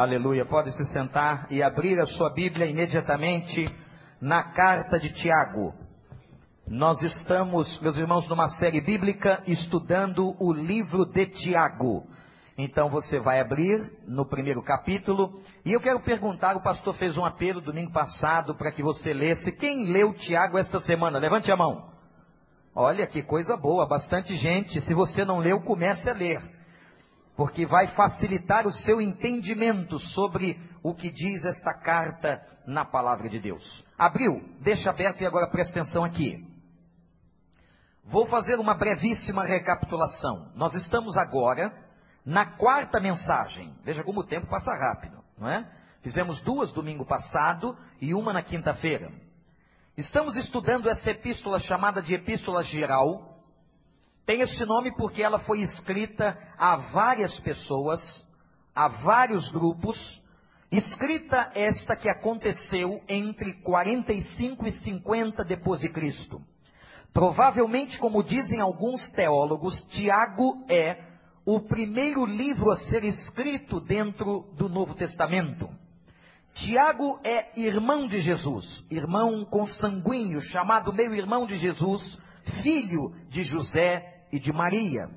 Aleluia. Pode se sentar e abrir a sua Bíblia imediatamente na carta de Tiago. Nós estamos, meus irmãos, numa série bíblica estudando o livro de Tiago. Então você vai abrir no primeiro capítulo. E eu quero perguntar: o pastor fez um apelo domingo passado para que você lesse. Quem leu Tiago esta semana? Levante a mão. Olha que coisa boa, bastante gente. Se você não leu, comece a ler porque vai facilitar o seu entendimento sobre o que diz esta carta na palavra de Deus. Abriu, deixa aberto e agora presta atenção aqui. Vou fazer uma brevíssima recapitulação. Nós estamos agora na quarta mensagem. Veja como o tempo passa rápido, não é? Fizemos duas domingo passado e uma na quinta-feira. Estamos estudando essa epístola chamada de Epístola Geral, tem esse nome porque ela foi escrita a várias pessoas, a vários grupos, escrita esta que aconteceu entre 45 e 50 depois de Cristo. Provavelmente, como dizem alguns teólogos, Tiago é o primeiro livro a ser escrito dentro do Novo Testamento. Tiago é irmão de Jesus, irmão consanguíneo, chamado meio-irmão de Jesus, filho de José e de Maria.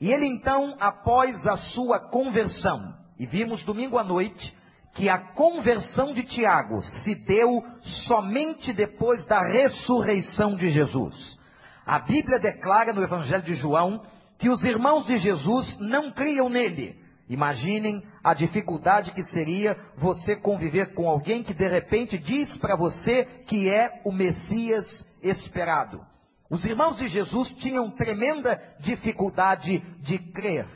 E ele então, após a sua conversão, e vimos domingo à noite que a conversão de Tiago se deu somente depois da ressurreição de Jesus. A Bíblia declara no Evangelho de João que os irmãos de Jesus não criam nele. Imaginem a dificuldade que seria você conviver com alguém que de repente diz para você que é o Messias esperado. Os irmãos de Jesus tinham tremenda dificuldade de crer.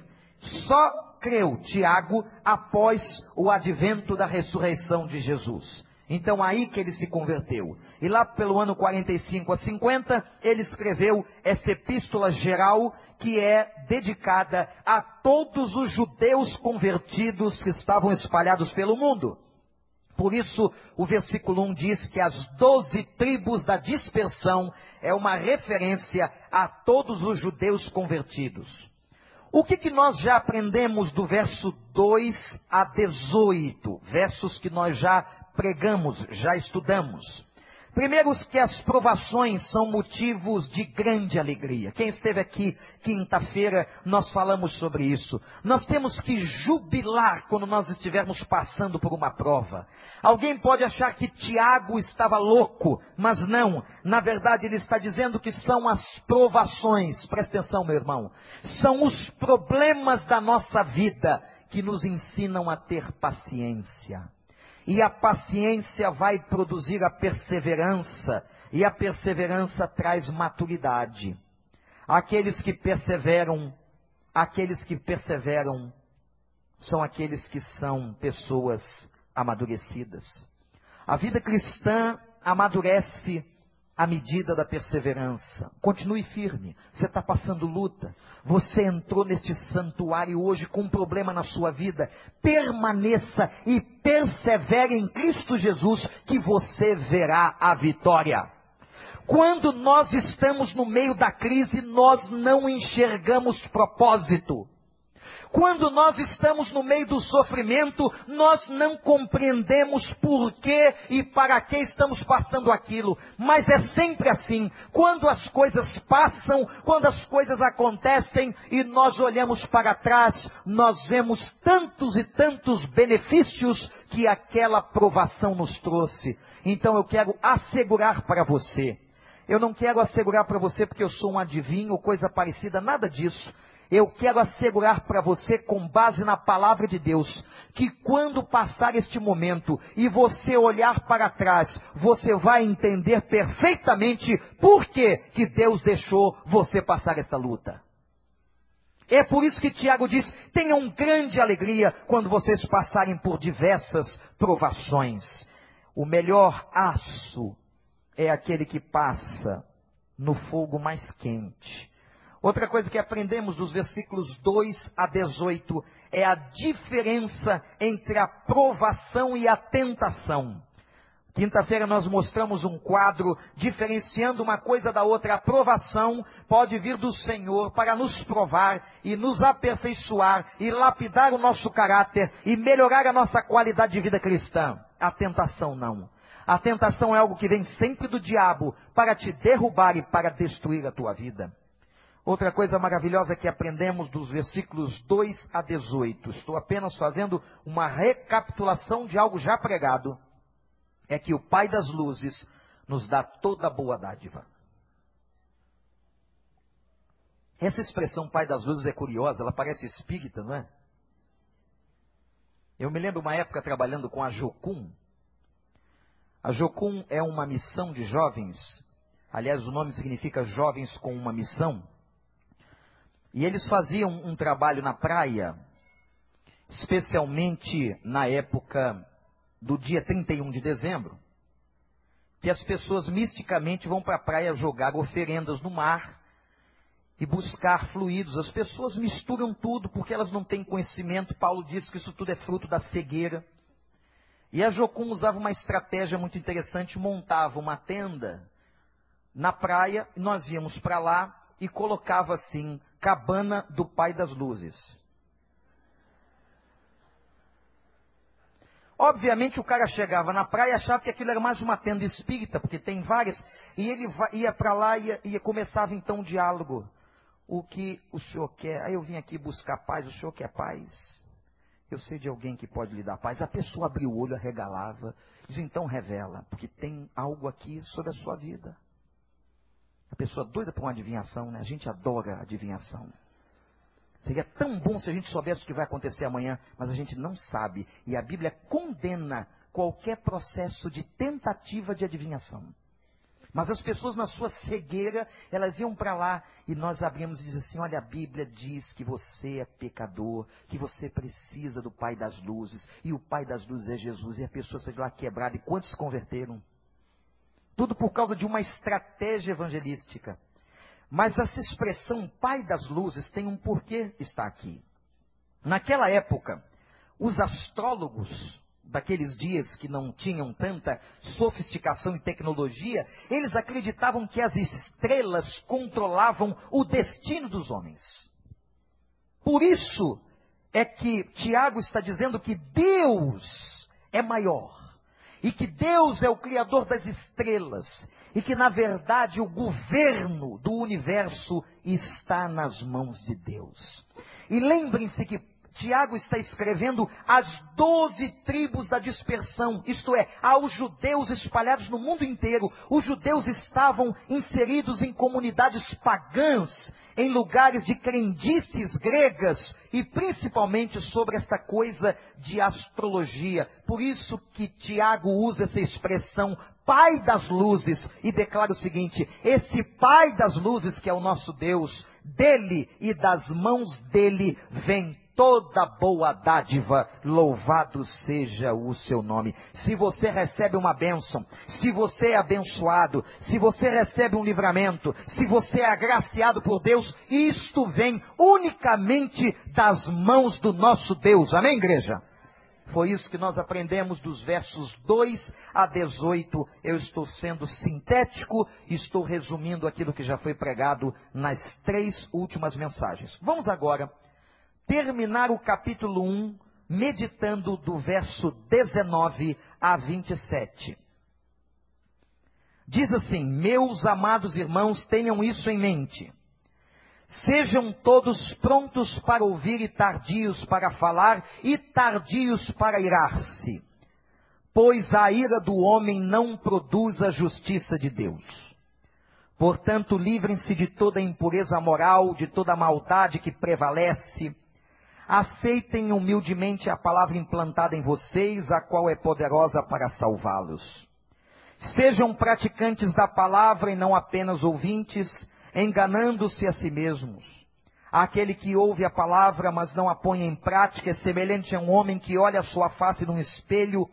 Só creu Tiago após o advento da ressurreição de Jesus. Então aí que ele se converteu. E lá pelo ano 45 a 50, ele escreveu essa epístola geral que é dedicada a todos os judeus convertidos que estavam espalhados pelo mundo. Por isso, o versículo 1 diz que as doze tribos da dispersão é uma referência a todos os judeus convertidos. O que, que nós já aprendemos do verso 2 a 18? Versos que nós já pregamos, já estudamos. Primeiro, que as provações são motivos de grande alegria. Quem esteve aqui quinta-feira, nós falamos sobre isso. Nós temos que jubilar quando nós estivermos passando por uma prova. Alguém pode achar que Tiago estava louco, mas não. Na verdade, ele está dizendo que são as provações. Presta atenção, meu irmão. São os problemas da nossa vida que nos ensinam a ter paciência. E a paciência vai produzir a perseverança, e a perseverança traz maturidade. Aqueles que perseveram, aqueles que perseveram, são aqueles que são pessoas amadurecidas. A vida cristã amadurece à medida da perseverança. Continue firme. Você está passando luta. Você entrou neste santuário hoje com um problema na sua vida. Permaneça e persevere em Cristo Jesus, que você verá a vitória. Quando nós estamos no meio da crise, nós não enxergamos propósito. Quando nós estamos no meio do sofrimento, nós não compreendemos por que e para que estamos passando aquilo. Mas é sempre assim. Quando as coisas passam, quando as coisas acontecem e nós olhamos para trás, nós vemos tantos e tantos benefícios que aquela provação nos trouxe. Então eu quero assegurar para você. Eu não quero assegurar para você porque eu sou um adivinho ou coisa parecida, nada disso eu quero assegurar para você, com base na palavra de Deus, que quando passar este momento e você olhar para trás, você vai entender perfeitamente por que, que Deus deixou você passar esta luta. É por isso que Tiago diz: tenham grande alegria quando vocês passarem por diversas provações. O melhor aço é aquele que passa no fogo mais quente. Outra coisa que aprendemos dos versículos 2 a 18 é a diferença entre a provação e a tentação. Quinta-feira nós mostramos um quadro diferenciando uma coisa da outra. A aprovação pode vir do Senhor para nos provar e nos aperfeiçoar e lapidar o nosso caráter e melhorar a nossa qualidade de vida cristã. A tentação não. A tentação é algo que vem sempre do diabo para te derrubar e para destruir a tua vida. Outra coisa maravilhosa que aprendemos dos versículos 2 a 18. Estou apenas fazendo uma recapitulação de algo já pregado é que o Pai das luzes nos dá toda boa dádiva. Essa expressão Pai das luzes é curiosa, ela parece espírita, não é? Eu me lembro uma época trabalhando com a Jocum. A Jocum é uma missão de jovens. Aliás, o nome significa jovens com uma missão. E eles faziam um trabalho na praia, especialmente na época do dia 31 de dezembro, que as pessoas misticamente vão para a praia jogar oferendas no mar e buscar fluidos. As pessoas misturam tudo porque elas não têm conhecimento. Paulo diz que isso tudo é fruto da cegueira. E a Jocum usava uma estratégia muito interessante, montava uma tenda na praia, nós íamos para lá e colocava assim, cabana do Pai das Luzes. Obviamente o cara chegava na praia e achava que aquilo era mais uma tenda espírita, porque tem várias, e ele ia para lá e, ia, e começava então um diálogo. O que o senhor quer? Aí eu vim aqui buscar paz, o senhor quer paz? Eu sei de alguém que pode lhe dar paz. A pessoa abriu o olho, arregalava, diz então revela, porque tem algo aqui sobre a sua vida. A pessoa doida por uma adivinhação, né? A gente adora adivinhação. Seria tão bom se a gente soubesse o que vai acontecer amanhã, mas a gente não sabe. E a Bíblia condena qualquer processo de tentativa de adivinhação. Mas as pessoas, na sua cegueira, elas iam para lá e nós abrimos e dizíamos assim: olha, a Bíblia diz que você é pecador, que você precisa do Pai das Luzes, e o Pai das Luzes é Jesus, e a pessoa saiu lá quebrada, e quantos se converteram? Tudo por causa de uma estratégia evangelística. Mas essa expressão Pai das Luzes tem um porquê está aqui. Naquela época, os astrólogos daqueles dias que não tinham tanta sofisticação e tecnologia, eles acreditavam que as estrelas controlavam o destino dos homens. Por isso é que Tiago está dizendo que Deus é maior e que Deus é o Criador das estrelas e que, na verdade, o governo do universo está nas mãos de Deus. E lembrem-se que Tiago está escrevendo às doze tribos da dispersão, isto é, aos judeus espalhados no mundo inteiro. Os judeus estavam inseridos em comunidades pagãs, em lugares de crendices gregas e principalmente sobre esta coisa de astrologia. Por isso que Tiago usa essa expressão Pai das luzes e declara o seguinte: esse Pai das luzes que é o nosso Deus, dele e das mãos dele vem toda boa dádiva, louvado seja o seu nome. Se você recebe uma bênção, se você é abençoado, se você recebe um livramento, se você é agraciado por Deus, isto vem unicamente das mãos do nosso Deus. Amém, igreja? Foi isso que nós aprendemos dos versos 2 a 18. Eu estou sendo sintético, estou resumindo aquilo que já foi pregado nas três últimas mensagens. Vamos agora terminar o capítulo 1 meditando do verso 19 a 27. Diz assim: Meus amados irmãos, tenham isso em mente. Sejam todos prontos para ouvir e tardios para falar e tardios para irar-se, pois a ira do homem não produz a justiça de Deus. Portanto, livrem-se de toda impureza moral, de toda maldade que prevalece, aceitem humildemente a palavra implantada em vocês, a qual é poderosa para salvá-los. Sejam praticantes da palavra e não apenas ouvintes, enganando-se a si mesmos. Aquele que ouve a palavra, mas não a põe em prática, é semelhante a um homem que olha a sua face num espelho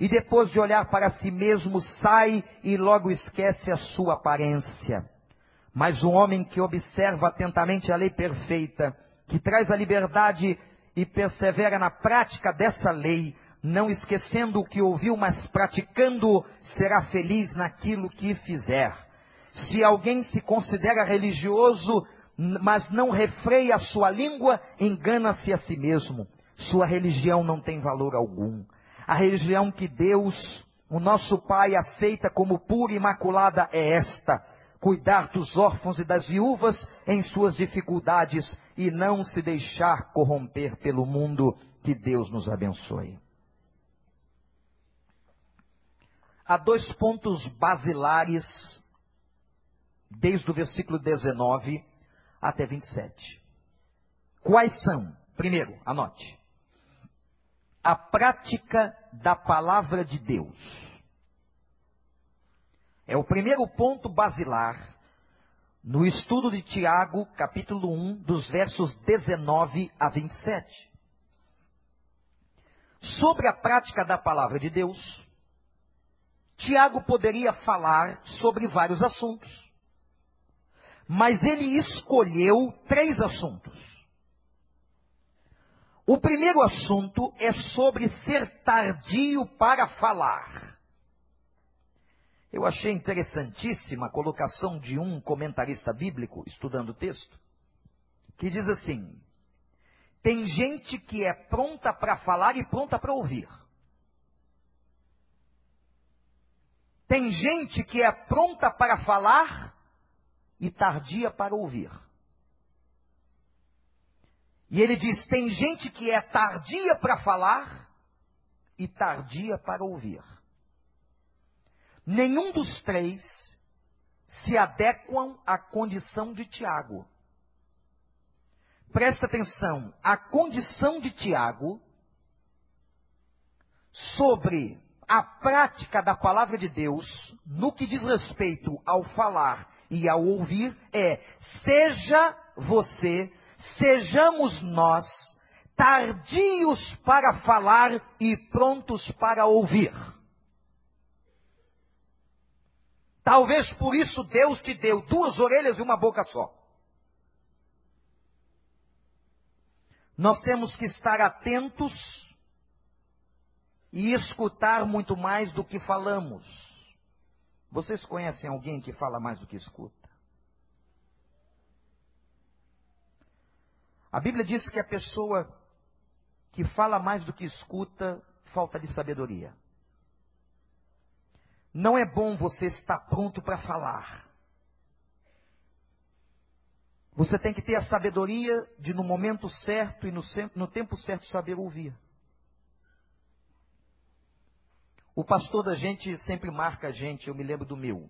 e depois de olhar para si mesmo sai e logo esquece a sua aparência. Mas um homem que observa atentamente a lei perfeita, que traz a liberdade e persevera na prática dessa lei, não esquecendo o que ouviu, mas praticando, será feliz naquilo que fizer. Se alguém se considera religioso, mas não refreia a sua língua, engana-se a si mesmo. Sua religião não tem valor algum. A religião que Deus, o nosso Pai, aceita como pura e imaculada é esta: cuidar dos órfãos e das viúvas em suas dificuldades e não se deixar corromper pelo mundo. Que Deus nos abençoe. Há dois pontos basilares, desde o versículo 19 até 27. Quais são? Primeiro, anote. A prática da palavra de Deus. É o primeiro ponto basilar no estudo de Tiago, capítulo 1, dos versos 19 a 27. Sobre a prática da palavra de Deus, Tiago poderia falar sobre vários assuntos. Mas ele escolheu três assuntos. O primeiro assunto é sobre ser tardio para falar. Eu achei interessantíssima a colocação de um comentarista bíblico, estudando o texto, que diz assim: tem gente que é pronta para falar e pronta para ouvir. Tem gente que é pronta para falar e tardia para ouvir. E ele diz: tem gente que é tardia para falar e tardia para ouvir. Nenhum dos três se adequam à condição de Tiago. Presta atenção, a condição de Tiago sobre a prática da palavra de Deus, no que diz respeito ao falar e ao ouvir, é: seja você, sejamos nós, tardios para falar e prontos para ouvir. Talvez por isso Deus te deu duas orelhas e uma boca só. Nós temos que estar atentos e escutar muito mais do que falamos. Vocês conhecem alguém que fala mais do que escuta? A Bíblia diz que a pessoa que fala mais do que escuta, falta de sabedoria. Não é bom você estar pronto para falar. Você tem que ter a sabedoria de, no momento certo e no, tempo certo, saber ouvir. O pastor da gente sempre marca a gente, eu me lembro do meu.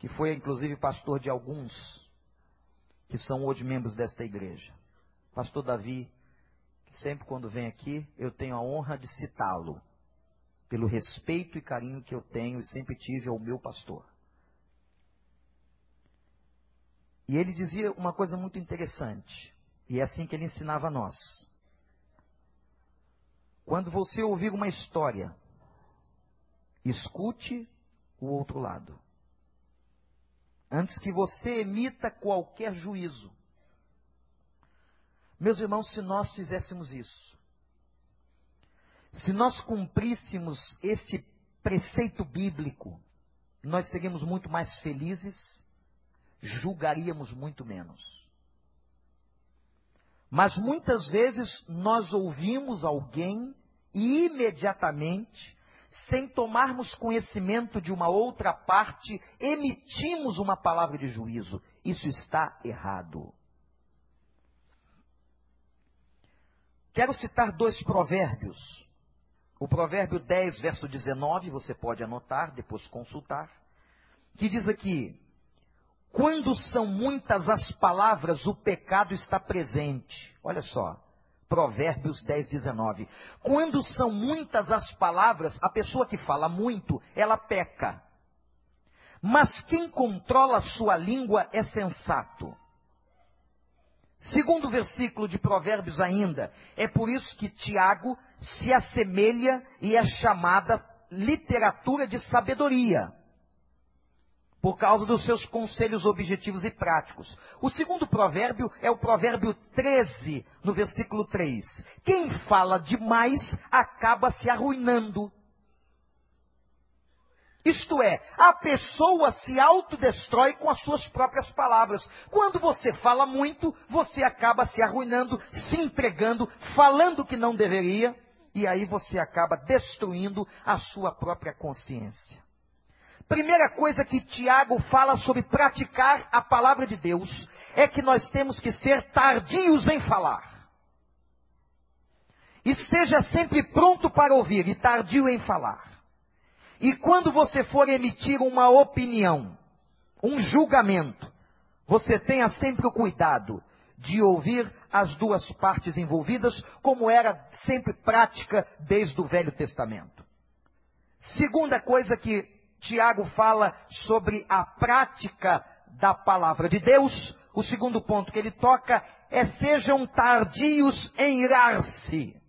Que foi inclusive pastor de alguns que são hoje membros desta igreja. Pastor Davi, que sempre quando vem aqui, eu tenho a honra de citá-lo, pelo respeito e carinho que eu tenho e sempre tive ao meu pastor. E ele dizia uma coisa muito interessante, e é assim que ele ensinava a nós. Quando você ouvir uma história, escute o outro lado. Antes que você emita qualquer juízo. Meus irmãos, se nós fizéssemos isso, se nós cumpríssemos este preceito bíblico, nós seríamos muito mais felizes, julgaríamos muito menos. Mas muitas vezes nós ouvimos alguém e imediatamente, sem tomarmos conhecimento de uma outra parte, emitimos uma palavra de juízo. Isso está errado. Quero citar dois provérbios. O provérbio 10, verso 19, você pode anotar, depois consultar, que diz aqui: quando são muitas as palavras, o pecado está presente. Olha só, Provérbios 10, 19. Quando são muitas as palavras, a pessoa que fala muito, ela peca. Mas quem controla sua língua é sensato. Segundo versículo de Provérbios ainda, é por isso que Tiago se assemelha e é chamada literatura de sabedoria. por causa dos seus conselhos objetivos e práticos. O segundo provérbio é o provérbio 13, no versículo 3. Quem fala demais acaba se arruinando. Isto é, a pessoa se autodestrói com as suas próprias palavras. Quando você fala muito, você acaba se arruinando, se entregando, falando que não deveria, e aí você acaba destruindo a sua própria consciência. Primeira coisa que Tiago fala sobre praticar a palavra de Deus é que nós temos que ser tardios em falar. Esteja sempre pronto para ouvir e tardio em falar. E quando você for emitir uma opinião, um julgamento, você tenha sempre o cuidado de ouvir as duas partes envolvidas, como era sempre prática desde o Velho Testamento. Segunda coisa que Tiago fala sobre a prática da palavra de Deus, o segundo ponto que ele toca é sejam tardios em irar-se.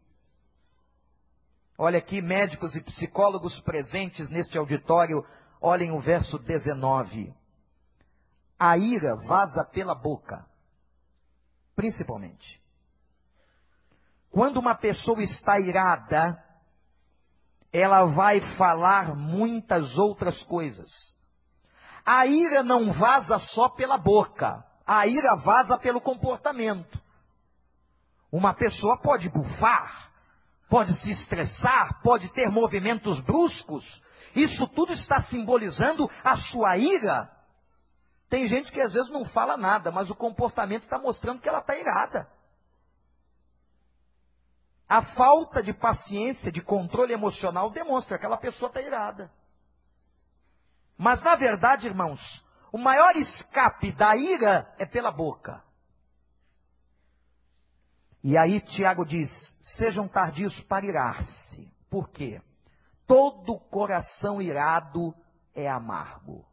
Olha aqui, médicos e psicólogos presentes neste auditório, olhem o verso 19. A ira vaza pela boca, principalmente. Quando uma pessoa está irada, ela vai falar muitas outras coisas. A ira não vaza só pela boca, a ira vaza pelo comportamento. Uma pessoa pode bufar, pode se estressar, pode ter movimentos bruscos. Isso tudo está simbolizando a sua ira. Tem gente que às vezes não fala nada, mas o comportamento está mostrando que ela está irada. A falta de paciência, de controle emocional demonstra que aquela pessoa está irada. Mas na verdade, irmãos, o maior escape da ira é pela boca. E aí Tiago diz: sejam tardios para irar-se. Por quê? Todo coração irado é amargo.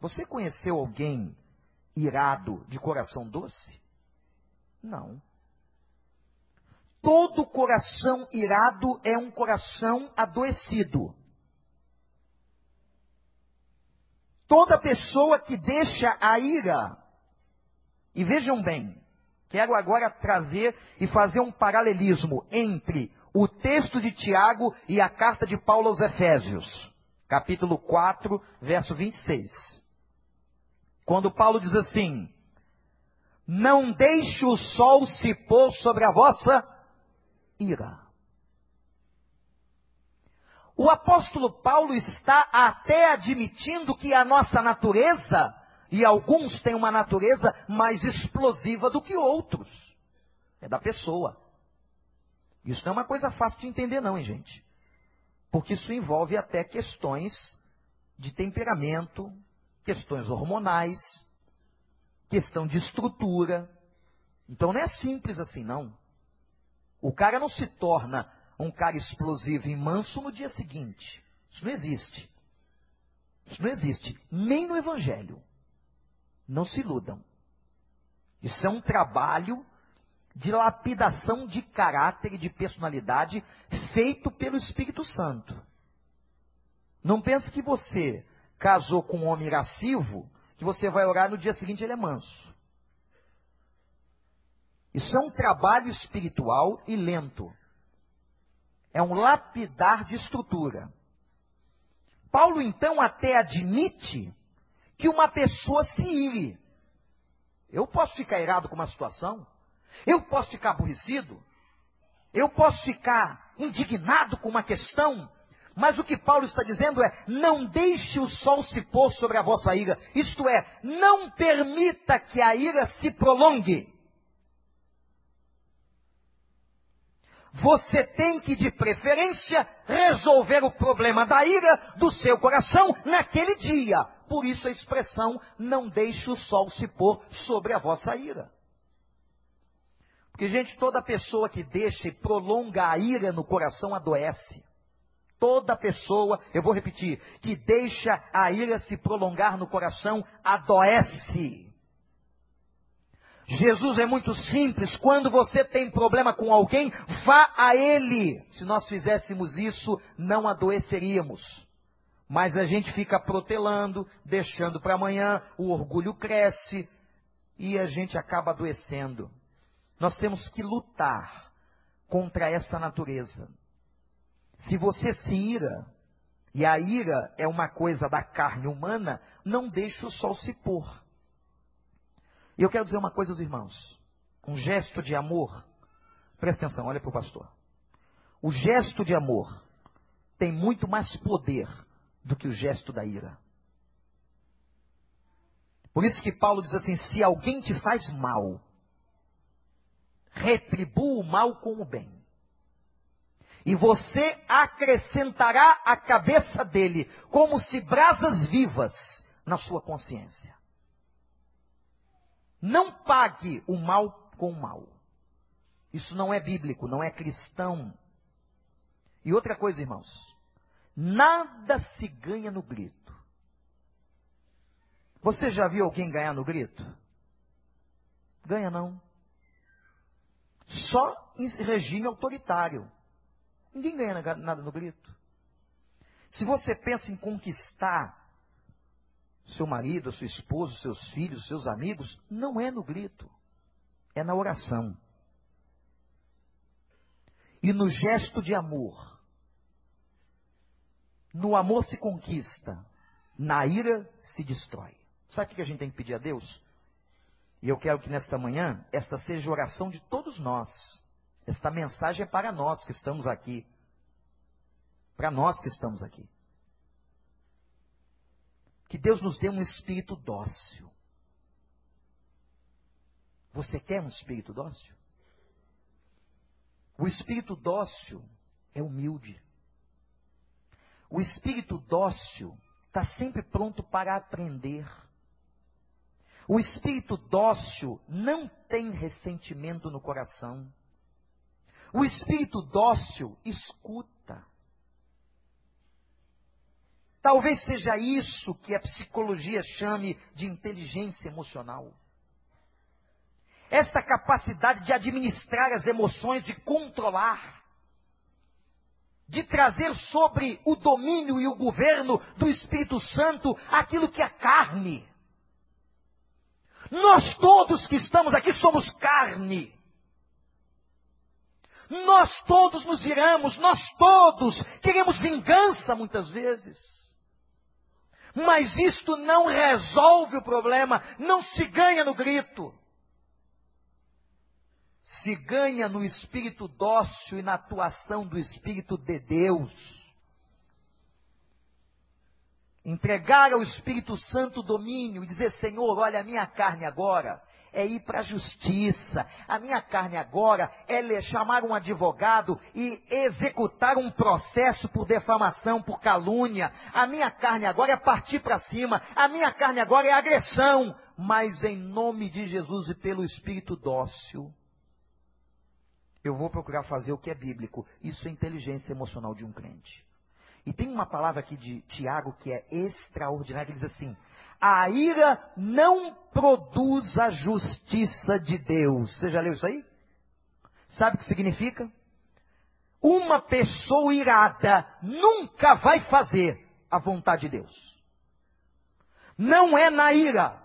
Você conheceu alguém irado de coração doce? Não. Todo coração irado é um coração adoecido. Toda pessoa que deixa a ira, e vejam bem, Quero agora trazer e fazer um paralelismo entre o texto de Tiago e a carta de Paulo aos Efésios, capítulo 4, verso 26. Quando Paulo diz assim: Não deixe o sol se pôr sobre a vossa ira. O apóstolo Paulo está até admitindo que a nossa natureza e alguns têm uma natureza mais explosiva do que outros. É da pessoa. Isso não é uma coisa fácil de entender, não, hein, gente? Porque isso envolve até questões de temperamento, questões hormonais, questão de estrutura. Então não é simples assim, não. O cara não se torna um cara explosivo e manso no dia seguinte. Isso não existe. Isso não existe, nem no Evangelho. Não se iludam. Isso é um trabalho de lapidação de caráter e de personalidade feito pelo Espírito Santo. Não pense que você casou com um homem irascivo, que você vai orar no dia seguinte ele é manso. Isso é um trabalho espiritual e lento. É um lapidar de estrutura. Paulo então até admite que uma pessoa se ire. Eu posso ficar irado com uma situação, eu posso ficar aborrecido, eu posso ficar indignado com uma questão, mas o que Paulo está dizendo é: não deixe o sol se pôr sobre a vossa ira, isto é, não permita que a ira se prolongue. Você tem que, de preferência, resolver o problema da ira do seu coração naquele dia. Por isso a expressão, não deixe o sol se pôr sobre a vossa ira. Porque, gente, toda pessoa que deixa e prolonga a ira no coração adoece. Toda pessoa, eu vou repetir, que deixa a ira se prolongar no coração adoece. Jesus é muito simples. Quando você tem problema com alguém, vá a Ele. Se nós fizéssemos isso, não adoeceríamos. Mas a gente fica protelando, deixando para amanhã, o orgulho cresce e a gente acaba adoecendo. Nós temos que lutar contra essa natureza. Se você se ira, e a ira é uma coisa da carne humana, não deixe o sol se pôr. E eu quero dizer uma coisa aos irmãos. Um gesto de amor. Presta atenção, olha para o pastor. O gesto de amor tem muito mais poder do que o gesto da ira. Por isso que Paulo diz assim: se alguém te faz mal, retribua o mal com o bem. E você acrescentará à cabeça dele, como se brasas vivas, na sua consciência. Não pague o mal com o mal. Isso não é bíblico, não é cristão. E outra coisa, irmãos, nada se ganha no grito. Você já viu alguém ganhar no grito? Ganha não. Só em regime autoritário. Ninguém ganha nada no grito. Se você pensa em conquistar seu marido, sua esposa, seus filhos, seus amigos, não é no grito, é na oração. E no gesto de amor. No amor se conquista, na ira se destrói. Sabe o que a gente tem que pedir a Deus? E eu quero que nesta manhã, esta seja a oração de todos nós. Esta mensagem é para nós que estamos aqui. Para nós que estamos aqui. Que Deus nos dê um espírito dócil. Você quer um espírito dócil? O espírito dócil é humilde. O espírito dócil está sempre pronto para aprender. O espírito dócil não tem ressentimento no coração. O espírito dócil escuta. Talvez seja isso que a psicologia chame de inteligência emocional. Esta capacidade de administrar as emoções, de controlar, de trazer sobre o domínio e o governo do Espírito Santo aquilo que é carne. Nós todos que estamos aqui somos carne. Nós todos nos iramos, nós todos queremos vingança muitas vezes. Mas isto não resolve o problema, não se ganha no grito. Se ganha no espírito dócil e na atuação do Espírito de Deus entregar ao Espírito Santo domínio e dizer: Senhor, olha a minha carne agora. É ir para a justiça. A minha carne agora é chamar um advogado e executar um processo por defamação, por calúnia. A minha carne agora é partir para cima. A minha carne agora é agressão. Mas em nome de Jesus e pelo Espírito dócil, eu vou procurar fazer o que é bíblico. Isso é inteligência emocional de um crente. E tem uma palavra aqui de Tiago que é extraordinária, que diz assim: a ira não produz a justiça de Deus. Você já leu isso aí? Sabe o que significa? Uma pessoa irada nunca vai fazer a vontade de Deus. Não é na ira.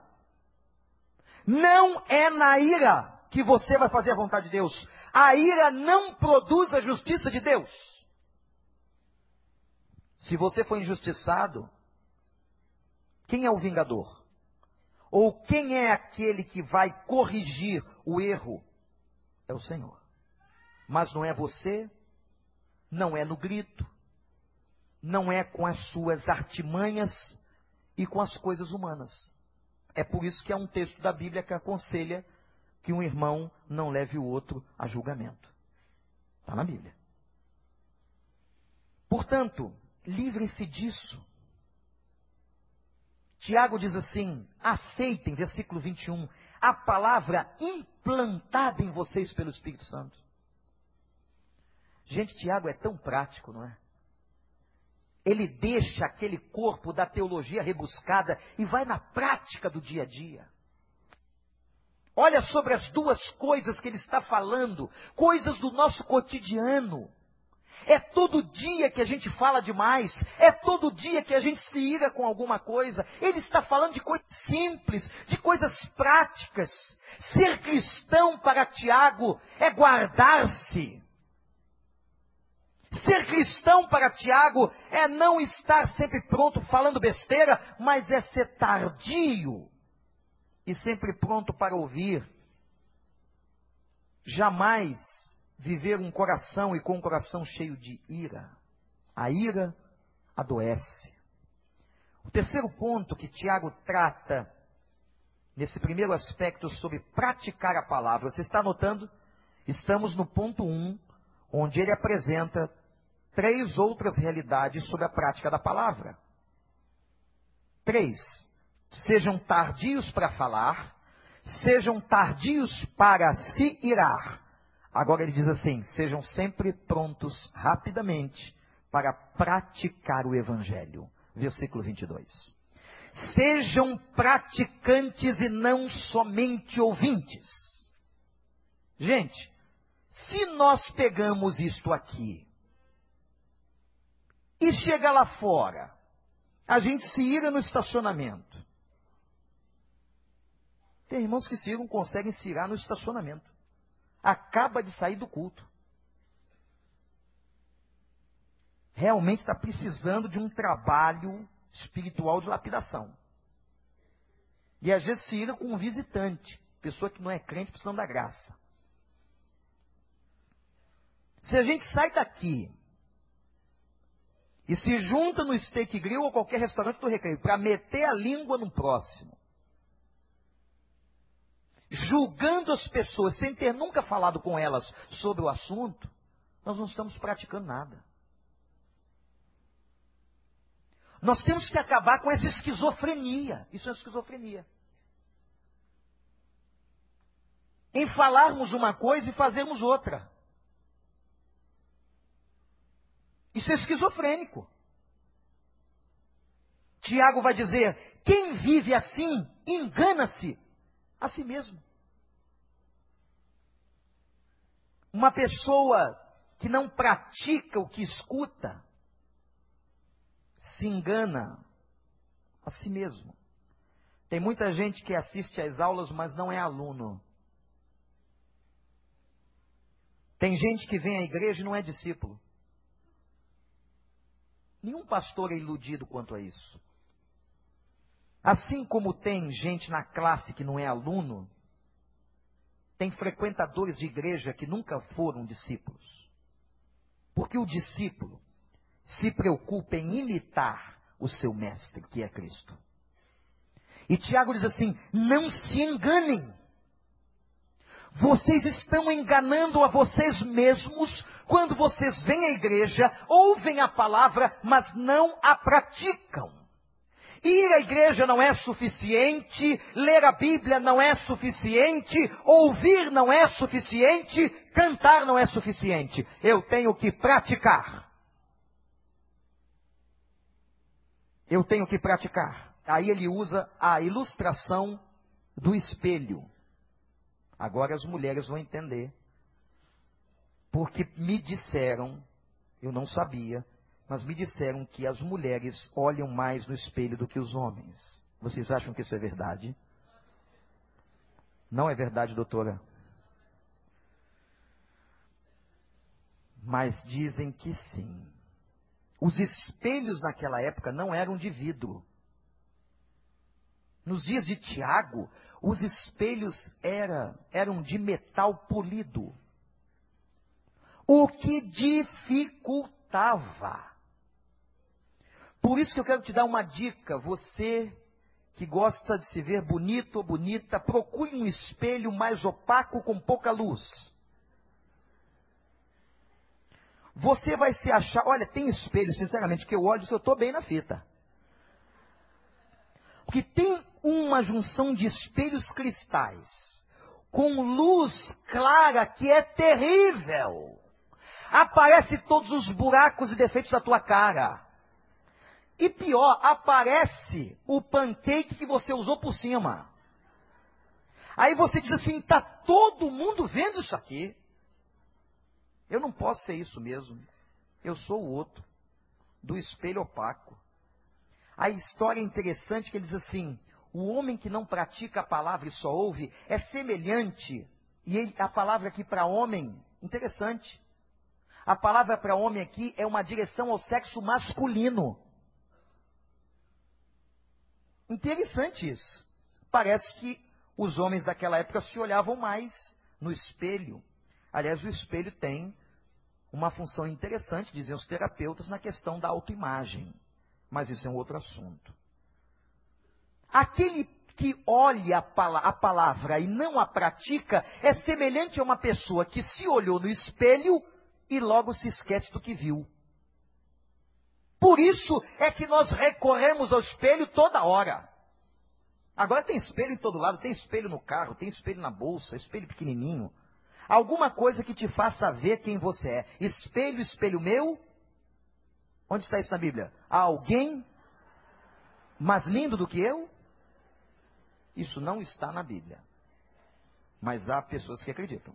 Não é na ira que você vai fazer a vontade de Deus. A ira não produz a justiça de Deus. Se você for injustiçado, quem é o vingador? Ou quem é aquele que vai corrigir o erro? É o Senhor. Mas não é você, não é no grito, não é com as suas artimanhas e com as coisas humanas. É por isso que há um texto da Bíblia que aconselha que um irmão não leve o outro a julgamento. Está na Bíblia. Portanto, Livrem-se disso. Tiago diz assim: aceitem, versículo 21, a palavra implantada em vocês pelo Espírito Santo. Gente, Tiago é tão prático, não é? Ele deixa aquele corpo da teologia rebuscada e vai na prática do dia a dia. Olha sobre as duas coisas que ele está falando, coisas do nosso cotidiano. É todo dia que a gente fala demais. É todo dia que a gente se ira com alguma coisa. Ele está falando de coisas simples, de coisas práticas. Ser cristão para Tiago é guardar-se. Ser cristão para Tiago é não estar sempre pronto falando besteira, mas é ser tardio e sempre pronto para ouvir. Jamais viver um coração e com um coração cheio de ira. A ira adoece. O terceiro ponto que Tiago trata nesse primeiro aspecto sobre praticar a palavra, você está notando? Estamos no ponto 1, um, onde ele apresenta três outras realidades sobre a prática da palavra. Três. Sejam tardios para falar, sejam tardios para se irar Agora ele diz assim: sejam sempre prontos rapidamente para praticar o evangelho. Versículo 22. Sejam praticantes e não somente ouvintes. Gente, se nós pegamos isto aqui e chega lá fora, a gente se ira no estacionamento. Tem irmãos que se iram, conseguem se irar no estacionamento acaba de sair do culto. Realmente está precisando de um trabalho espiritual de lapidação. E às vezes se ira com um visitante, pessoa que não é crente precisando da graça. Se a gente sai daqui e se junta no steak grill ou qualquer restaurante do recreio para meter a língua no próximo, julgando as pessoas sem ter nunca falado com elas sobre o assunto, nós não estamos praticando nada. Nós temos que acabar com essa esquizofrenia. Isso é esquizofrenia. Em falarmos uma coisa e fazermos outra. Isso é esquizofrênico. Tiago vai dizer: quem vive assim engana-se a si mesmo. Uma pessoa que não pratica o que escuta se engana a si mesmo. Tem muita gente que assiste às aulas, mas não é aluno. Tem gente que vem à igreja e não é discípulo. Nenhum pastor é iludido quanto a isso. Assim como tem gente na classe que não é aluno, tem frequentadores de igreja que nunca foram discípulos. Porque o discípulo se preocupa em imitar o seu mestre, que é Cristo. E Tiago diz assim: não se enganem. Vocês estão enganando a vocês mesmos quando vocês vêm à igreja, ouvem a palavra, mas não a praticam. Ir à igreja não é suficiente, ler a Bíblia não é suficiente, ouvir não é suficiente, cantar não é suficiente. Eu tenho que praticar. Eu tenho que praticar. Aí ele usa a ilustração do espelho. Agora as mulheres vão entender. Porque me disseram, eu não sabia, mas me disseram que as mulheres olham mais no espelho do que os homens. Vocês acham que isso é verdade? Não é verdade, doutora? Mas dizem que sim. Os espelhos naquela época não eram de vidro. Nos dias de Tiago, os espelhos era, eram de metal polido. O que dificultava por isso que eu quero te dar uma dica. Você que gosta de se ver bonito ou bonita, procure um espelho mais opaco com pouca luz. Você vai se achar, olha, tem espelho, sinceramente, que eu olho se eu estou bem na fita. Porque tem uma junção de espelhos cristais com luz clara que é terrível. Aparece todos os buracos e defeitos da tua cara. E pior, aparece o pancake que você usou por cima. Aí você diz assim: está todo mundo vendo isso aqui. Eu não posso ser isso mesmo. Eu sou o outro, do espelho opaco. A história é interessante que ele diz assim: o homem que não pratica a palavra e só ouve é semelhante, e ele, a palavra aqui para homem, interessante. A palavra para homem aqui é uma direção ao sexo masculino. Interessante isso. Parece que os homens daquela época se olhavam mais no espelho. Aliás, o espelho tem uma função interessante, dizem os terapeutas, na questão da autoimagem. Mas isso é um outro assunto. Aquele que olha a palavra e não a pratica é semelhante a uma pessoa que se olhou no espelho e logo se esquece do que viu. Por isso é que nós recorremos ao espelho toda hora. Agora tem espelho em todo lado, tem espelho no carro, tem espelho na bolsa, espelho pequenininho. Alguma coisa que te faça ver quem você é. Espelho, espelho meu. Onde está isso na Bíblia? Há alguém mais lindo do que eu? Isso não está na Bíblia. Mas há pessoas que acreditam.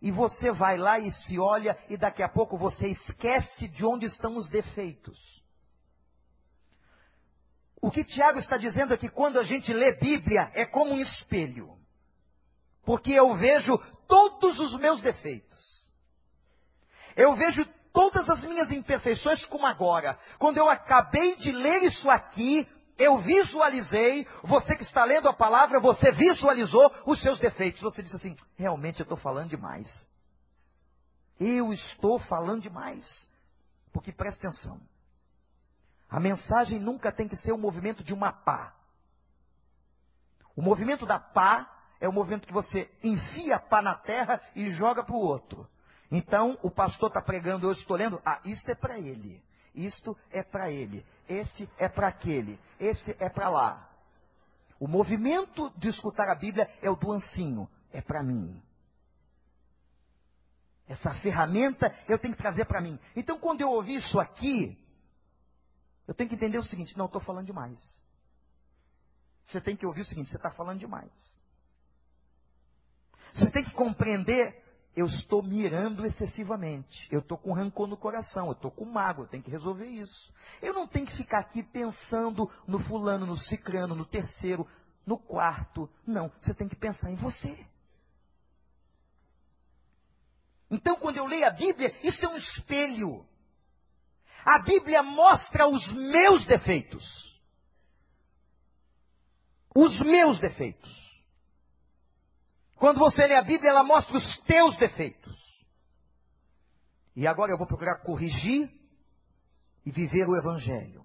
E você vai lá e se olha, e daqui a pouco você esquece de onde estão os defeitos. O que Tiago está dizendo é que quando a gente lê Bíblia é como um espelho. Porque eu vejo todos os meus defeitos. Eu vejo todas as minhas imperfeições como agora. Quando eu acabei de ler isso aqui, eu visualizei, você que está lendo a palavra, você visualizou os seus defeitos. Você disse assim: realmente eu estou falando demais. Eu estou falando demais. Porque presta atenção. A mensagem nunca tem que ser o movimento de uma pá. O movimento da pá é o movimento que você enfia a pá na terra e joga para o outro. Então, o pastor está pregando, eu estou lendo, ah, isto é para ele. Isto é para ele. Este é para aquele. Este é para lá. O movimento de escutar a Bíblia é o do ancinho. É para mim. Essa ferramenta eu tenho que trazer para mim. Então, quando eu ouvi isso aqui, eu tenho que entender o seguinte: não, estou falando demais. Você tem que ouvir o seguinte: você está falando demais. Você tem que compreender eu estou mirando excessivamente. Eu estou com rancor no coração, eu estou com mágoa, eu tenho que resolver isso. Eu não tenho que ficar aqui pensando no fulano, no cicrano, no terceiro, no quarto. Não, você tem que pensar em você. Então, quando eu leio a Bíblia, isso é um espelho. A Bíblia mostra os meus defeitos. Os meus defeitos. Quando você lê a Bíblia, ela mostra os teus defeitos. E agora eu vou procurar corrigir e viver o Evangelho.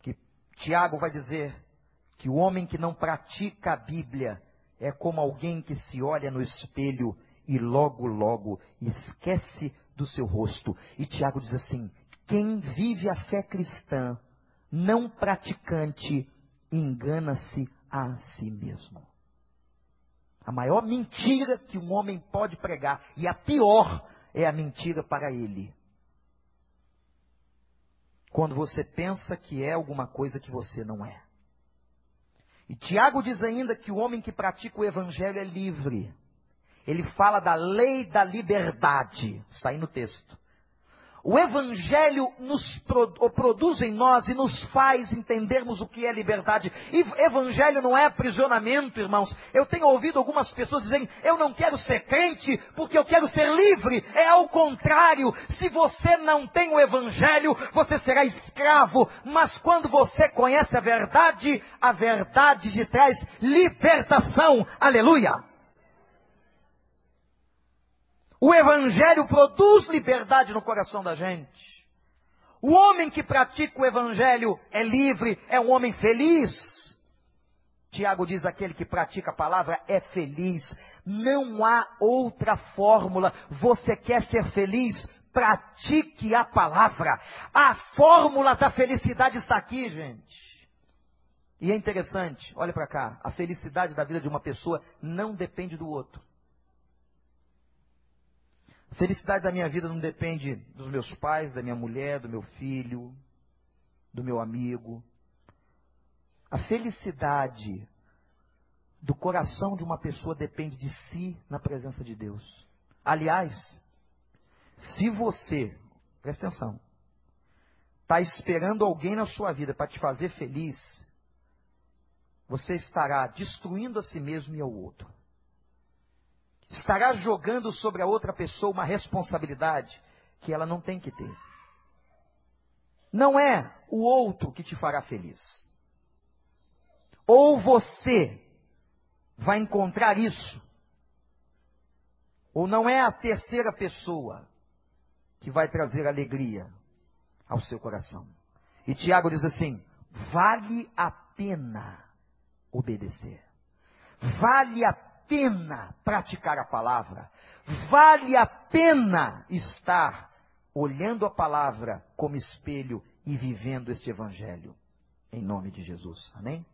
Que Tiago vai dizer que o homem que não pratica a Bíblia é como alguém que se olha no espelho e logo, logo esquece do seu rosto. E Tiago diz assim: quem vive a fé cristã, não praticante, engana-se a si mesmo. A maior mentira que um homem pode pregar, e a pior, é a mentira para ele. Quando você pensa que é alguma coisa que você não é. E Tiago diz ainda que o homem que pratica o evangelho é livre. Ele fala da lei da liberdade. Está aí no texto. O Evangelho nos produz em nós e nos faz entendermos o que é liberdade. E Evangelho não é aprisionamento, irmãos. Eu tenho ouvido algumas pessoas dizendo: eu não quero ser crente porque eu quero ser livre. É ao contrário. Se você não tem o Evangelho, você será escravo. Mas quando você conhece a verdade, a verdade te traz libertação. Aleluia. O Evangelho produz liberdade no coração da gente. O homem que pratica o Evangelho é livre, é um homem feliz. Tiago diz: aquele que pratica a palavra é feliz. Não há outra fórmula. Você quer ser feliz? Pratique a palavra. A fórmula da felicidade está aqui, gente. E é interessante, olha para cá: a felicidade da vida de uma pessoa não depende do outro. A felicidade da minha vida não depende dos meus pais, da minha mulher, do meu filho, do meu amigo. A felicidade do coração de uma pessoa depende de si na presença de Deus. Aliás, Se você, presta atenção, está esperando alguém na sua vida para te fazer feliz, você estará destruindo a si mesmo e ao outro. Estará jogando sobre a outra pessoa uma responsabilidade que ela não tem que ter. Não é o outro que te fará feliz. Ou você vai encontrar isso, ou não é a terceira pessoa que vai trazer alegria ao seu coração. E Tiago diz assim: vale a pena obedecer, vale a pena praticar a palavra, vale a pena estar olhando a palavra como espelho e vivendo este evangelho. Em nome de Jesus. Amém?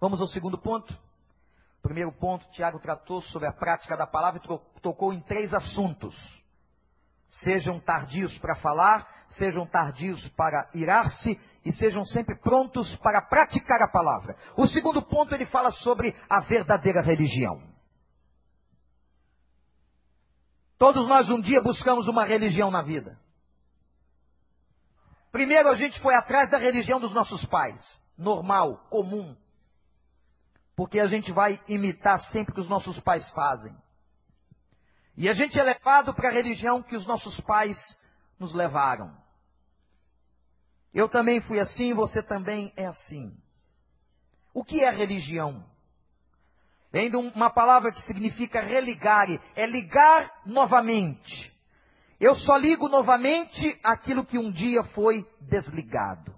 Vamos ao segundo ponto. Primeiro ponto, Tiago tratou sobre a prática da palavra e tocou em três assuntos. Sejam tardios para falar, sejam tardios para irar-se e sejam sempre prontos para praticar a palavra. O segundo ponto ele fala sobre a verdadeira religião. Todos nós um dia buscamos uma religião na vida. Primeiro a gente foi atrás da religião dos nossos pais, normal, comum. Porque a gente vai imitar sempre o que os nossos pais fazem. E a gente é levado para a religião que os nossos pais nos levaram. Eu também fui assim, você também é assim. O que é religião? Vem de uma palavra que significa religare, é ligar novamente. Eu só ligo novamente aquilo que um dia foi desligado.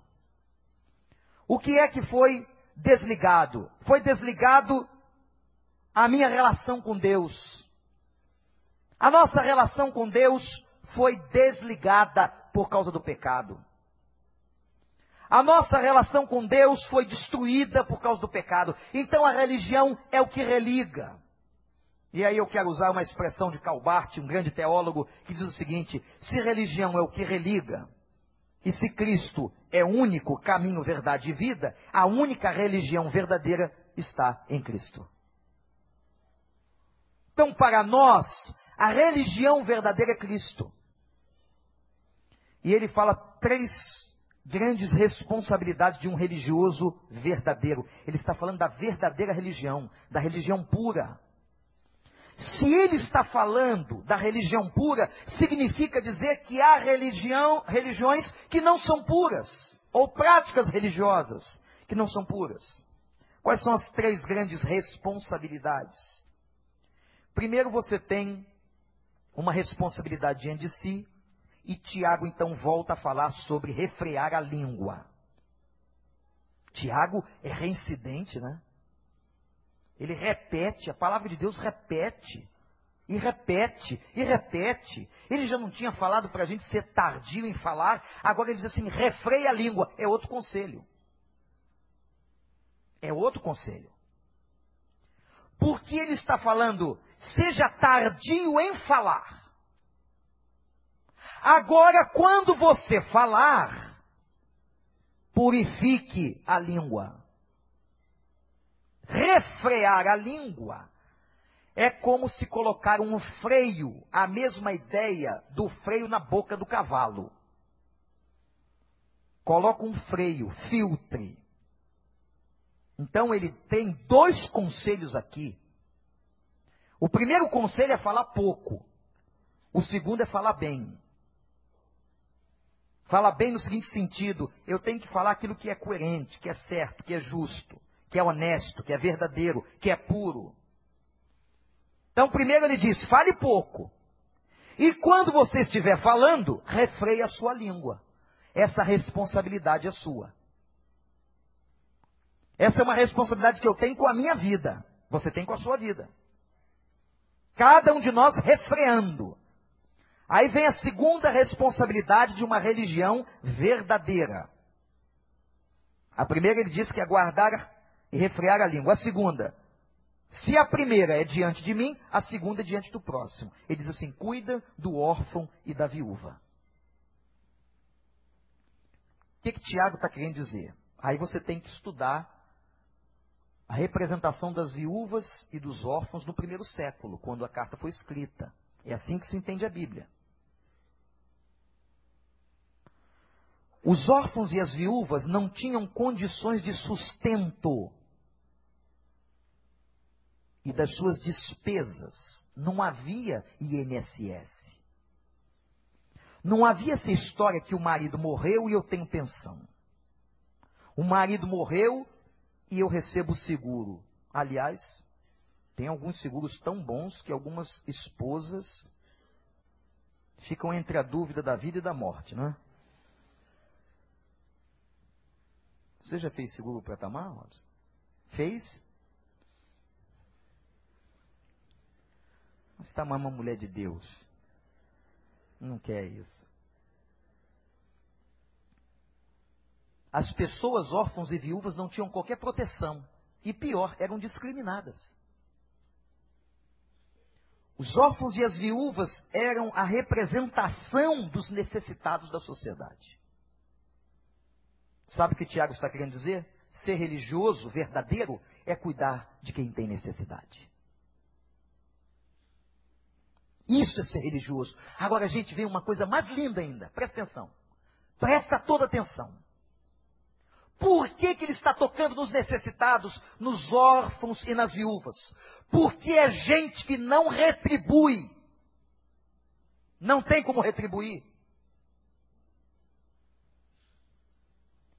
O que é que foi desligado? Foi desligado a minha relação com Deus. A nossa relação com Deus foi desligada por causa do pecado. A nossa relação com Deus foi destruída por causa do pecado. Então a religião é o que religa. E aí eu quero usar uma expressão de Calbart, um grande teólogo, que diz o seguinte: se religião é o que religa, e se Cristo é único caminho, verdade e vida, a única religião verdadeira está em Cristo. Então, para nós, a religião verdadeira é Cristo. E ele fala três grandes responsabilidades de um religioso verdadeiro. Ele está falando da verdadeira religião, da religião pura. Se ele está falando da religião pura, significa dizer que há religião, religiões que não são puras, ou práticas religiosas que não são puras. Quais são as três grandes responsabilidades? Primeiro, você tem uma responsabilidade diante de si, e Tiago então volta a falar sobre refrear a língua. Tiago é reincidente, né? Ele repete, a palavra de Deus repete. E repete, e repete. Ele já não tinha falado para a gente ser tardio em falar, agora ele diz assim: refreia a língua. É outro conselho. É outro conselho. Porque ele está falando, seja tardio em falar. Agora, quando você falar, purifique a língua. Refrear a língua é como se colocar um freio, a mesma ideia do freio na boca do cavalo. Coloca um freio, filtre. Então ele tem dois conselhos aqui. O primeiro conselho é falar pouco. O segundo é falar bem. Fala bem no seguinte sentido: eu tenho que falar aquilo que é coerente, que é certo, que é justo, que é honesto, que é verdadeiro, que é puro. Então, primeiro ele diz: fale pouco. E quando você estiver falando, refreie a sua língua. Essa responsabilidade é sua. Essa é uma responsabilidade que eu tenho com a minha vida. Você tem com a sua vida. Cada um de nós refreando. Aí vem a segunda responsabilidade de uma religião verdadeira. A primeira ele diz que é guardar e refrear a língua. A segunda, se a primeira é diante de mim, a segunda é diante do próximo. Ele diz assim: cuida do órfão e da viúva. O que, que Tiago está querendo dizer? Aí você tem que estudar a representação das viúvas e dos órfãos no primeiro século, quando a carta foi escrita. É assim que se entende a Bíblia. Os órfãos e as viúvas não tinham condições de sustento e das suas despesas. Não havia INSS. Não havia essa história que o marido morreu e eu tenho pensão. O marido morreu, e eu recebo seguro. Aliás, tem alguns seguros tão bons que algumas esposas ficam entre a dúvida da vida e da morte, não é? Você já fez seguro para Tamar, Robson? Fez? Você está uma mulher de Deus. Não quer isso. As pessoas órfãos e viúvas não tinham qualquer proteção. E pior, eram discriminadas. Os órfãos e as viúvas eram a representação dos necessitados da sociedade. Sabe o que Tiago está querendo dizer? Ser religioso, verdadeiro, é cuidar de quem tem necessidade. Isso é ser religioso. Agora a gente vê uma coisa mais linda ainda. Presta atenção. Presta toda atenção. Por que, que ele está tocando nos necessitados, nos órfãos e nas viúvas? Porque é gente que não retribui. Não tem como retribuir.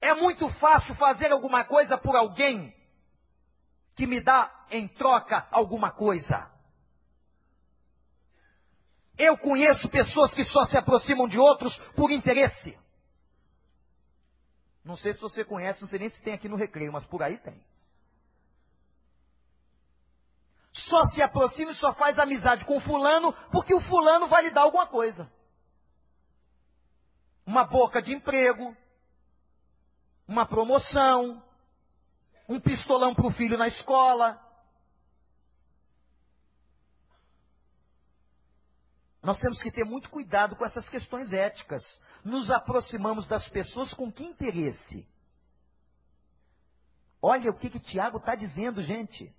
É muito fácil fazer alguma coisa por alguém que me dá em troca alguma coisa. Eu conheço pessoas que só se aproximam de outros por interesse. Não sei se você conhece, não sei nem se tem aqui no recreio, mas por aí tem. Só se aproxima e só faz amizade com o fulano porque o fulano vai lhe dar alguma coisa. Uma boca de emprego, uma promoção, um pistolão para o filho na escola. Nós temos que ter muito cuidado com essas questões éticas. Nos aproximamos das pessoas com que interesse? Olha o que, que Tiago está dizendo, gente.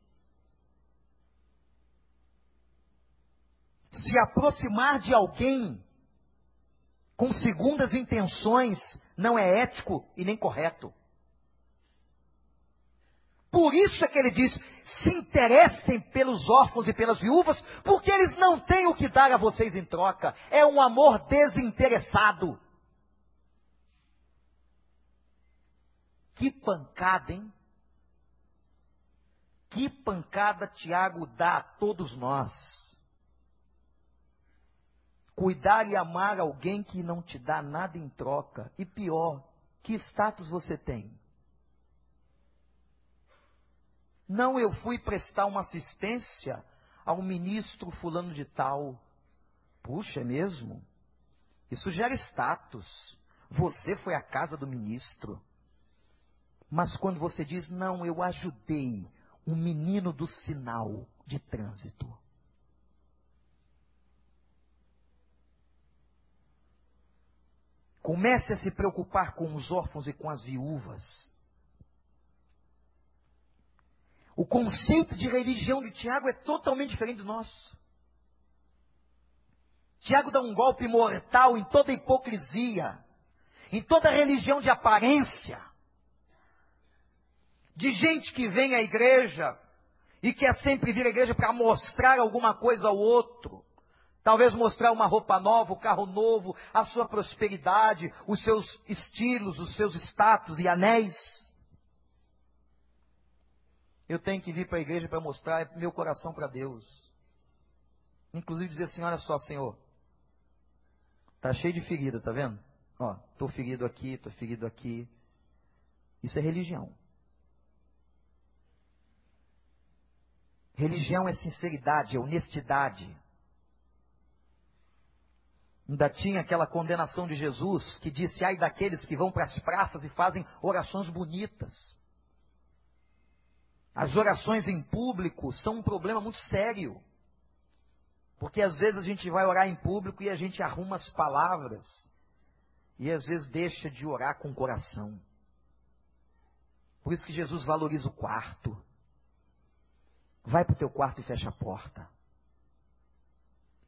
Se aproximar de alguém com segundas intenções não é ético e nem correto. Por isso é que ele diz: se interessem pelos órfãos e pelas viúvas, porque eles não têm o que dar a vocês em troca. É um amor desinteressado. Que pancada, hein? Que pancada Tiago dá a todos nós. Cuidar e amar alguém que não te dá nada em troca. E pior, que status você tem? Não, eu fui prestar uma assistência ao ministro fulano de tal. Puxa, é mesmo? Isso gera status. Você foi à casa do ministro. Mas quando você diz, não, eu ajudei um menino do sinal de trânsito. Comece a se preocupar com os órfãos e com as viúvas. O conceito de religião de Tiago é totalmente diferente do nosso. Tiago dá um golpe mortal em toda hipocrisia, em toda religião de aparência, de gente que vem à igreja e quer sempre vir à igreja para mostrar alguma coisa ao outro. Talvez mostrar uma roupa nova, um carro novo, a sua prosperidade, os seus estilos, os seus status e anéis. Eu tenho que vir para a igreja para mostrar meu coração para Deus. Inclusive dizer assim, olha só, Senhor, tá cheio de ferida, tá vendo? Ó, tô ferido aqui, tô ferido aqui. Isso é religião. Religião é sinceridade, é honestidade. Ainda tinha aquela condenação de Jesus que disse: ai daqueles que vão para as praças e fazem orações bonitas. As orações em público são um problema muito sério. Porque às vezes a gente vai orar em público e a gente arruma as palavras. E às vezes deixa de orar com o coração. Por isso que Jesus valoriza o quarto. Vai para o teu quarto e fecha a porta.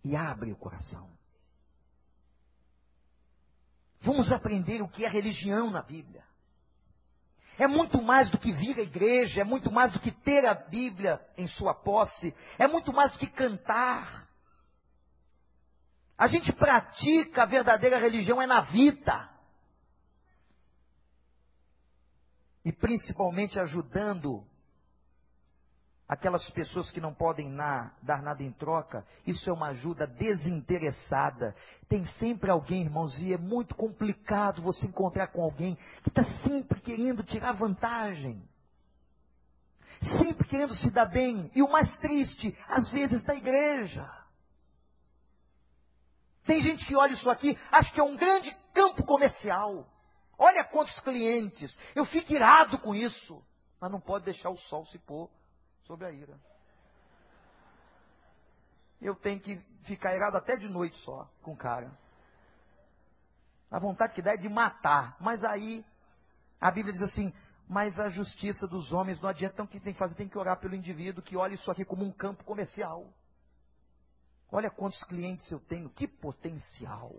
E abre o coração. Vamos aprender o que é religião na Bíblia. É muito mais do que vir à igreja, é muito mais do que ter a Bíblia em sua posse, é muito mais do que cantar. A gente pratica a verdadeira religião é na vida. E principalmente ajudando aquelas pessoas que não podem na, dar nada em troca, isso é uma ajuda desinteressada. Tem sempre alguém, irmãos, e é muito complicado você encontrar com alguém que está sempre querendo tirar vantagem. Sempre querendo se dar bem. E o mais triste, às vezes, da igreja. Tem gente que olha isso aqui, acha que é um grande campo comercial. Olha quantos clientes. Eu fico irado com isso. Mas não pode deixar o sol se pôr sobre a ira. Eu tenho que ficar irado até de noite só com o cara. A vontade que dá é de matar. Mas aí a Bíblia diz assim: mas a justiça dos homens não adianta. Então o que tem que fazer? Tem que orar pelo indivíduo que olha isso aqui como um campo comercial. Olha quantos clientes eu tenho, que potencial.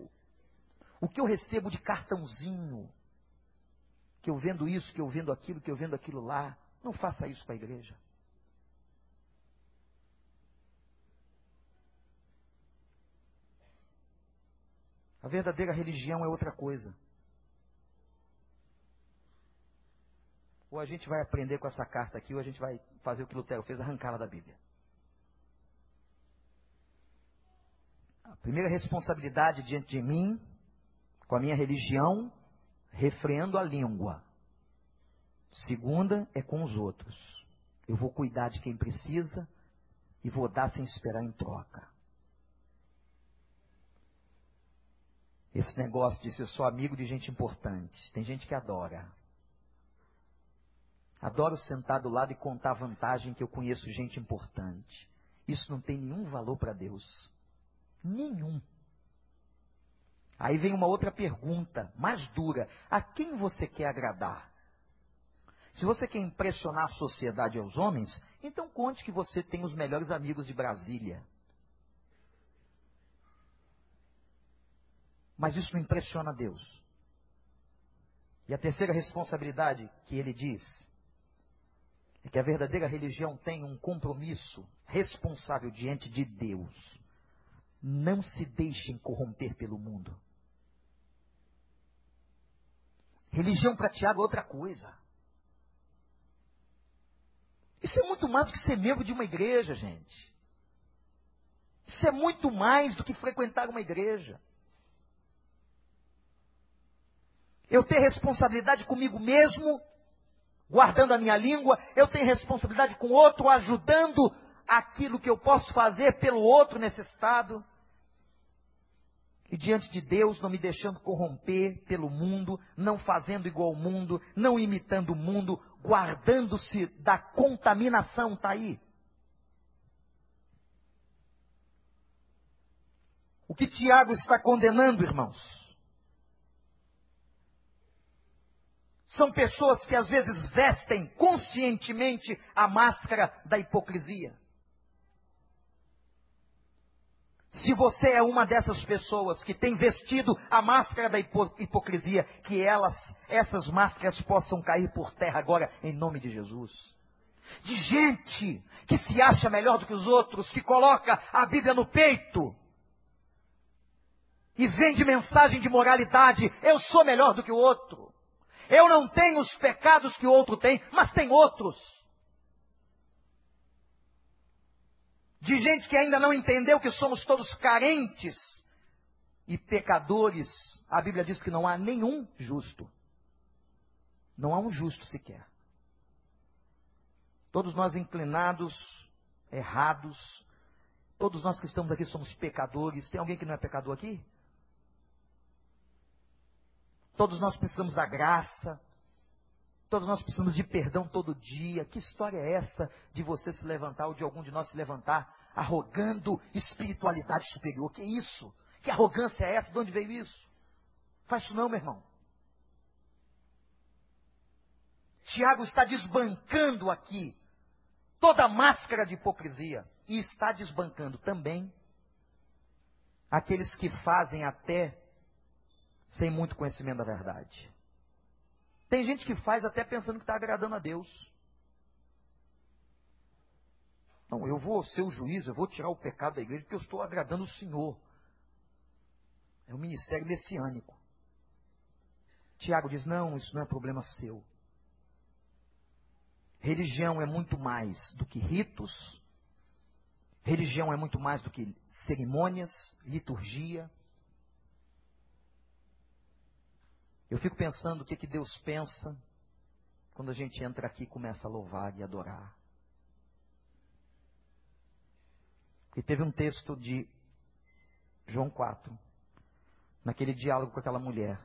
O que eu recebo de cartãozinho. Que eu vendo isso, que eu vendo aquilo, que eu vendo aquilo lá. Não faça isso para a igreja. A verdadeira religião é outra coisa. Ou a gente vai aprender com essa carta aqui, ou a gente vai fazer o que Lutero fez, arrancá-la da Bíblia. A primeira responsabilidade diante de mim, com a minha religião, refreando a língua. Segunda é com os outros. Eu vou cuidar de quem precisa e vou dar sem esperar em troca. Esse negócio de ser só amigo de gente importante. Tem gente que adora. Adoro sentar do lado e contar vantagem que eu conheço gente importante. Isso não tem nenhum valor para Deus. Nenhum. Aí vem uma outra pergunta, mais dura: a quem você quer agradar? Se você quer impressionar a sociedade e os homens, então conte que você tem os melhores amigos de Brasília. Mas isso não impressiona Deus. E a terceira responsabilidade que ele diz é que a verdadeira religião tem um compromisso responsável diante de Deus. Não se deixem corromper pelo mundo. Religião para Tiago é outra coisa. Isso é muito mais do que ser membro de uma igreja, gente. Isso é muito mais do que frequentar uma igreja. Eu tenho responsabilidade comigo mesmo, guardando a minha língua. Eu tenho responsabilidade com o outro, ajudando aquilo que eu posso fazer pelo outro necessitado. E diante de Deus, não me deixando corromper pelo mundo, não fazendo igual ao mundo, não imitando o mundo, guardando-se da contaminação, está aí. O que Tiago está condenando, irmãos? São pessoas que às vezes vestem conscientemente a máscara da hipocrisia. Se você é uma dessas pessoas que tem vestido a máscara da hipocrisia, que elas, essas máscaras possam cair por terra agora, em nome de Jesus. De gente que se acha melhor do que os outros, que coloca a Bíblia no peito e vende mensagem de moralidade: eu sou melhor do que o outro. Eu não tenho os pecados que o outro tem, mas tem outros. De gente que ainda não entendeu que somos todos carentes e pecadores. A Bíblia diz que não há nenhum justo. Não há um justo sequer. Todos nós inclinados, errados. Todos nós que estamos aqui somos pecadores. Tem alguém que não é pecador aqui? Todos nós precisamos da graça. Todos nós precisamos de perdão todo dia. Que história é essa de você se levantar ou de algum de nós se levantar arrogando espiritualidade superior? Que isso? Que arrogância é essa? De onde veio isso? Faz isso não, meu irmão. Tiago está desbancando aqui toda a máscara de hipocrisia e está desbancando também aqueles que fazem até sem muito conhecimento da verdade. Tem gente que faz até pensando que está agradando a Deus. Não, eu vou ser o juiz, eu vou tirar o pecado da igreja porque eu estou agradando o Senhor. É um ministério messiânico. Tiago diz: não, isso não é problema seu. Religião é muito mais do que ritos, religião é muito mais do que cerimônias, liturgia. Eu fico pensando o que, que Deus pensa quando a gente entra aqui e começa a louvar e adorar. E teve um texto de João 4, naquele diálogo com aquela mulher,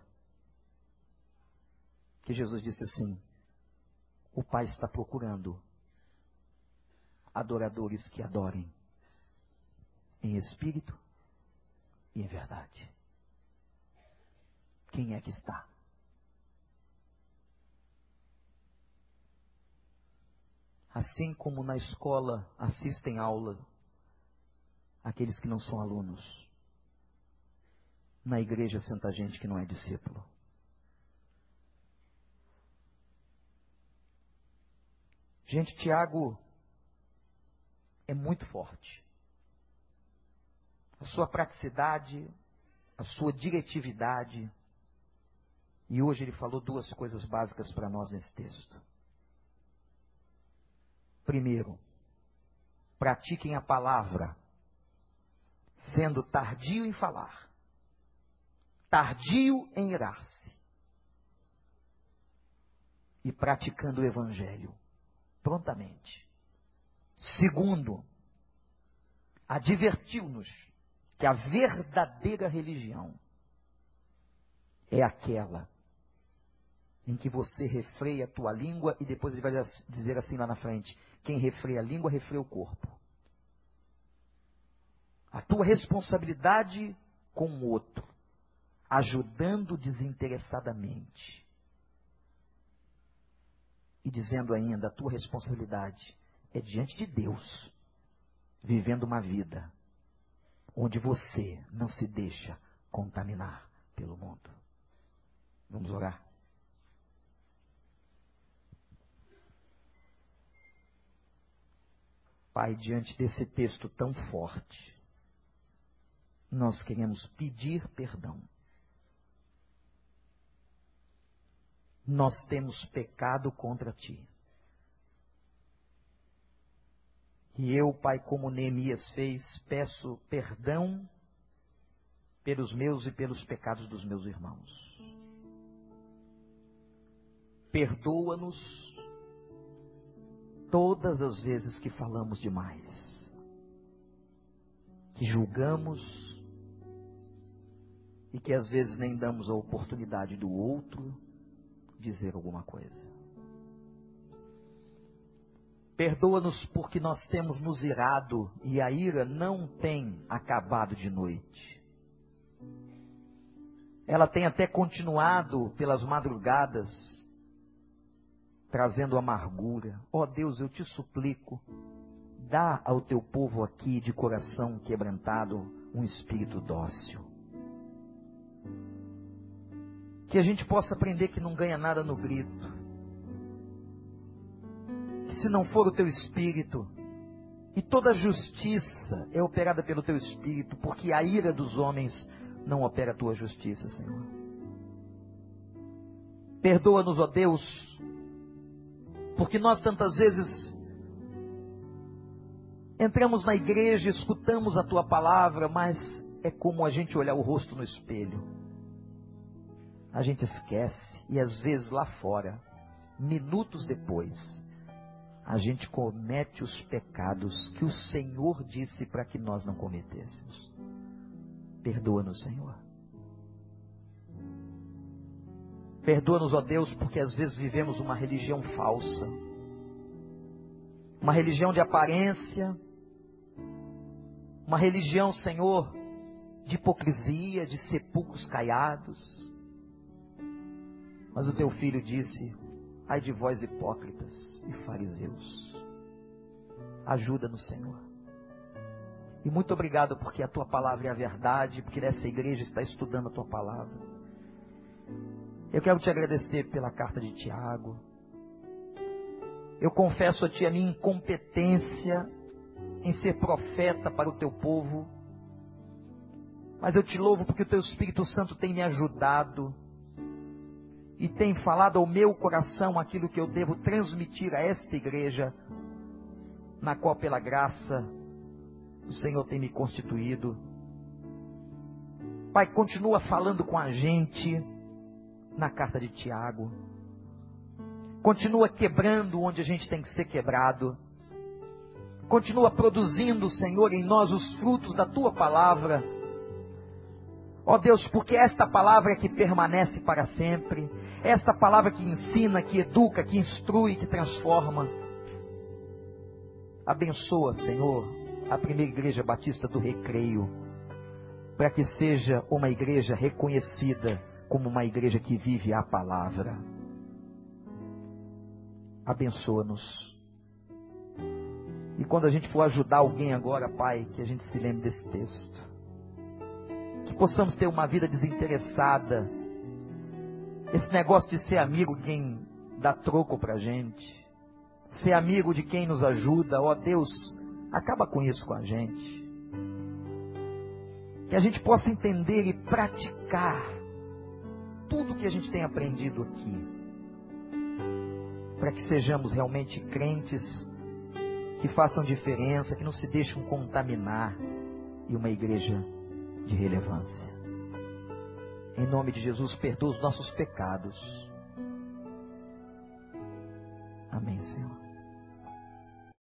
que Jesus disse assim: O Pai está procurando adoradores que adorem em espírito e em verdade. Quem é que está? Assim como na escola assistem aula aqueles que não são alunos, na igreja senta gente que não é discípulo. Gente, Tiago é muito forte. A sua praticidade, a sua diretividade. E hoje ele falou duas coisas básicas para nós nesse texto. Primeiro, pratiquem a palavra, sendo tardio em falar, tardio em irar-se, e praticando o evangelho prontamente. Segundo, advertiu-nos que a verdadeira religião é aquela em que você refreia a tua língua e depois ele vai dizer assim lá na frente: quem refreia a língua, refreia o corpo. A tua responsabilidade com o outro, ajudando desinteressadamente. E dizendo ainda, a tua responsabilidade é diante de Deus, vivendo uma vida onde você não se deixa contaminar pelo mundo. Vamos orar. Pai, diante desse texto tão forte, nós queremos pedir perdão. Nós temos pecado contra ti. E eu, Pai, como Neemias fez, peço perdão pelos meus e pelos pecados dos meus irmãos. Perdoa-nos todas as vezes que falamos demais, que julgamos e que às vezes nem damos a oportunidade do outro dizer alguma coisa. Perdoa-nos porque nós temos nos irado e a ira não tem acabado de noite. Ela tem até continuado pelas madrugadas trazendo amargura. Ó oh Deus, eu te suplico, dá ao teu povo aqui de coração quebrantado um espírito dócil. Que a gente possa aprender que não ganha nada no grito. Que se não for o teu espírito, e toda justiça é operada pelo teu espírito, porque a ira dos homens não opera a tua justiça, Senhor. Perdoa-nos, ó Deus, porque nós tantas vezes entramos na igreja, escutamos a tua palavra, mas é como a gente olhar o rosto no espelho. A gente esquece e às vezes lá fora, minutos depois, a gente comete os pecados que o Senhor disse para que nós não cometêssemos. Perdoa-nos, Senhor. Perdoa-nos, ó Deus, porque às vezes vivemos uma religião falsa. Uma religião de aparência. Uma religião, Senhor, de hipocrisia, de sepulcros caiados. Mas o teu filho disse: Ai de vós hipócritas e fariseus. Ajuda-nos, Senhor. E muito obrigado porque a tua palavra é a verdade, porque essa igreja está estudando a tua palavra. Eu quero te agradecer pela carta de Tiago. Eu confesso a Ti a minha incompetência em ser profeta para o Teu povo. Mas eu te louvo porque o Teu Espírito Santo tem me ajudado e tem falado ao meu coração aquilo que eu devo transmitir a esta igreja, na qual, pela graça, o Senhor tem me constituído. Pai, continua falando com a gente na carta de Tiago. Continua quebrando onde a gente tem que ser quebrado. Continua produzindo, Senhor, em nós os frutos da tua palavra. Ó oh Deus, porque esta palavra é que permanece para sempre, esta palavra que ensina, que educa, que instrui, que transforma. Abençoa, Senhor, a primeira igreja batista do Recreio, para que seja uma igreja reconhecida como uma igreja que vive a palavra. Abençoa-nos. E quando a gente for ajudar alguém agora, Pai, que a gente se lembre desse texto. Que possamos ter uma vida desinteressada. Esse negócio de ser amigo de quem dá troco pra gente. Ser amigo de quem nos ajuda. Ó oh, Deus, acaba com isso com a gente. Que a gente possa entender e praticar tudo que a gente tem aprendido aqui. Para que sejamos realmente crentes que façam diferença, que não se deixem contaminar e uma igreja de relevância. Em nome de Jesus, perdoa os nossos pecados. Amém, Senhor.